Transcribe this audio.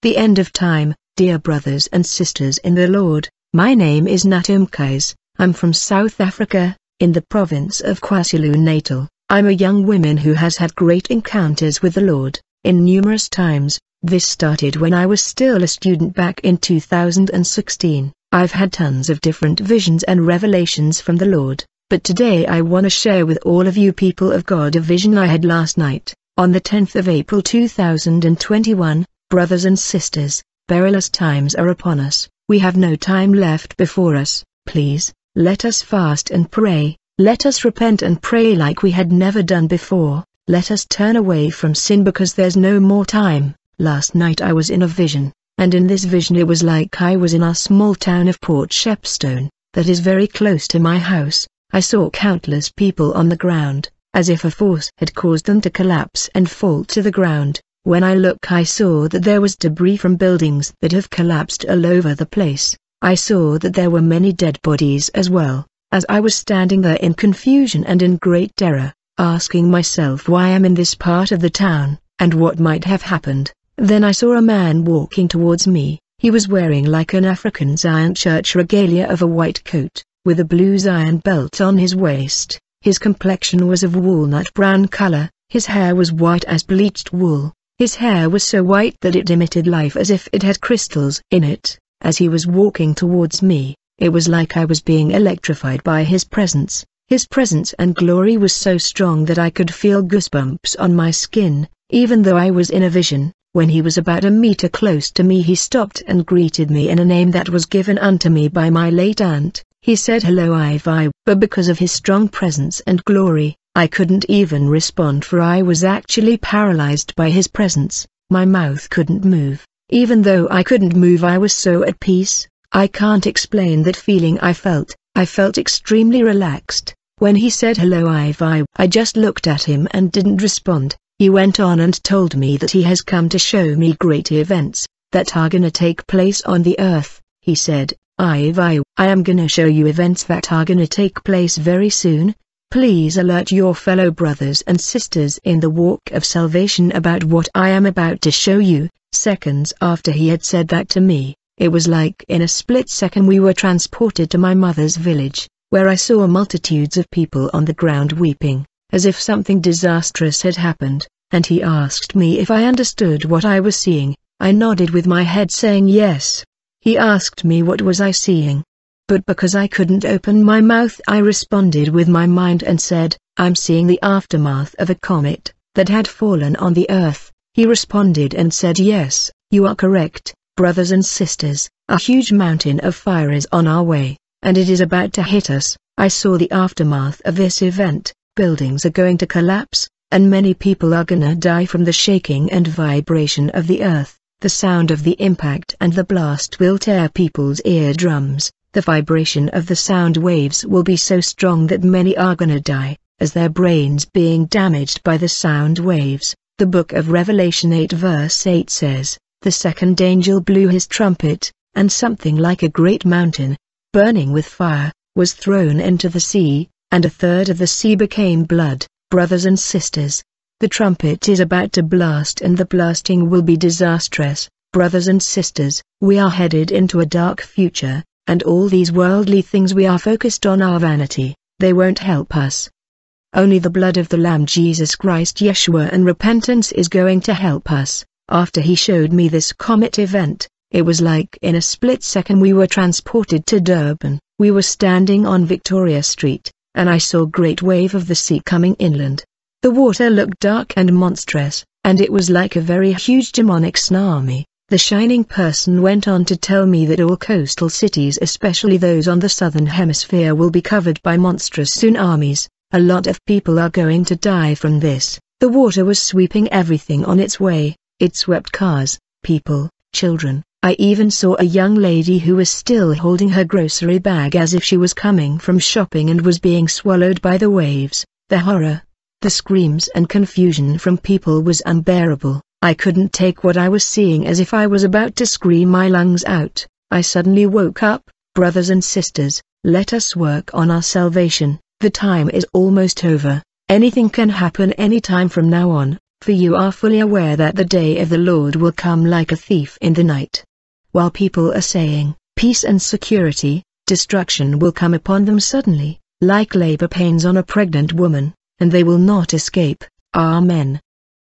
The end of time, dear brothers and sisters in the Lord, my name is Natum Kais, I'm from South Africa, in the province of KwaZulu-Natal. I'm a young woman who has had great encounters with the Lord, in numerous times, this started when I was still a student back in 2016. I've had tons of different visions and revelations from the Lord, but today I want to share with all of you people of God a vision I had last night, on the 10th of April 2021, brothers and sisters, perilous times are upon us, we have no time left before us, please, let us fast and pray, let us repent and pray like we had never done before, let us turn away from sin because there's no more time. Last night I was in a vision, and in this vision it was like I was in our small town of Port Shepstone, that is very close to my house. I saw countless people on the ground, as if a force had caused them to collapse and fall to the ground. When I look I saw that there was debris from buildings that have collapsed all over the place. I saw that there were many dead bodies as well. As I was standing there in confusion and in great terror, asking myself why I'm in this part of the town, and what might have happened, then I saw a man walking towards me. He was wearing like an African Zion church regalia of a white coat, with a blue Zion belt on his waist. His complexion was of walnut brown color, his hair was white as bleached wool. His hair was so white that it emitted life as if it had crystals in it. As he was walking towards me, it was like I was being electrified by his presence. His presence and glory was so strong that I could feel goosebumps on my skin, even though I was in a vision. When he was about a meter close to me he stopped and greeted me in a name that was given unto me by my late aunt. He said hello Ivy, but because of his strong presence and glory, I couldn't even respond for I was actually paralyzed by his presence, my mouth couldn't move. Even though I couldn't move I was so at peace, I can't explain that feeling I felt, I felt extremely relaxed. When he said hello Ivy, I just looked at him and didn't respond. He went on and told me that he has come to show me great events, that are gonna take place on the earth. He said, Ivy, I am gonna show you events that are gonna take place very soon. Please alert your fellow brothers and sisters in the walk of salvation about what I am about to show you. Seconds after he had said that to me, it was like in a split second we were transported to my mother's village, where I saw multitudes of people on the ground weeping as if something disastrous had happened, and he asked me if I understood what I was seeing. I nodded with my head saying yes. He asked me what was I seeing. But because I couldn't open my mouth I responded with my mind and said, I'm seeing the aftermath of a comet, that had fallen on the earth. He responded and said yes, you are correct, brothers and sisters, a huge mountain of fire is on our way, and it is about to hit us. I saw the aftermath of this event, buildings are going to collapse, and many people are gonna die from the shaking and vibration of the earth. The sound of the impact and the blast will tear people's eardrums. The vibration of the sound waves will be so strong that many are gonna die, as their brains being damaged by the sound waves. The book of Revelation 8 verse 8 says, The second angel blew his trumpet, and something like a great mountain, burning with fire, was thrown into the sea, and a third of the sea became blood, brothers and sisters. The trumpet is about to blast and the blasting will be disastrous, brothers and sisters. We are headed into a dark future, and all these worldly things we are focused on are vanity, they won't help us. Only the blood of the Lamb Jesus Christ Yeshua and repentance is going to help us. After he showed me this comet event, it was like in a split second we were transported to Durban. We were standing on Victoria Street, and I saw great wave of the sea coming inland. The water looked dark and monstrous, and it was like a very huge demonic tsunami. The shining person went on to tell me that all coastal cities especially those on the southern hemisphere will be covered by monstrous tsunamis. A lot of people are going to die from this. The water was sweeping everything on its way, it swept cars, people, children, I even saw a young lady who was still holding her grocery bag as if she was coming from shopping and was being swallowed by the waves. The horror, the screams and confusion from people was unbearable. I couldn't take what I was seeing as if I was about to scream my lungs out. I suddenly woke up, brothers and sisters, let us work on our salvation. The time is almost over. Anything can happen any time from now on. For you are fully aware that the day of the Lord will come like a thief in the night. While people are saying, peace and security, destruction will come upon them suddenly, like labor pains on a pregnant woman, and they will not escape. Amen.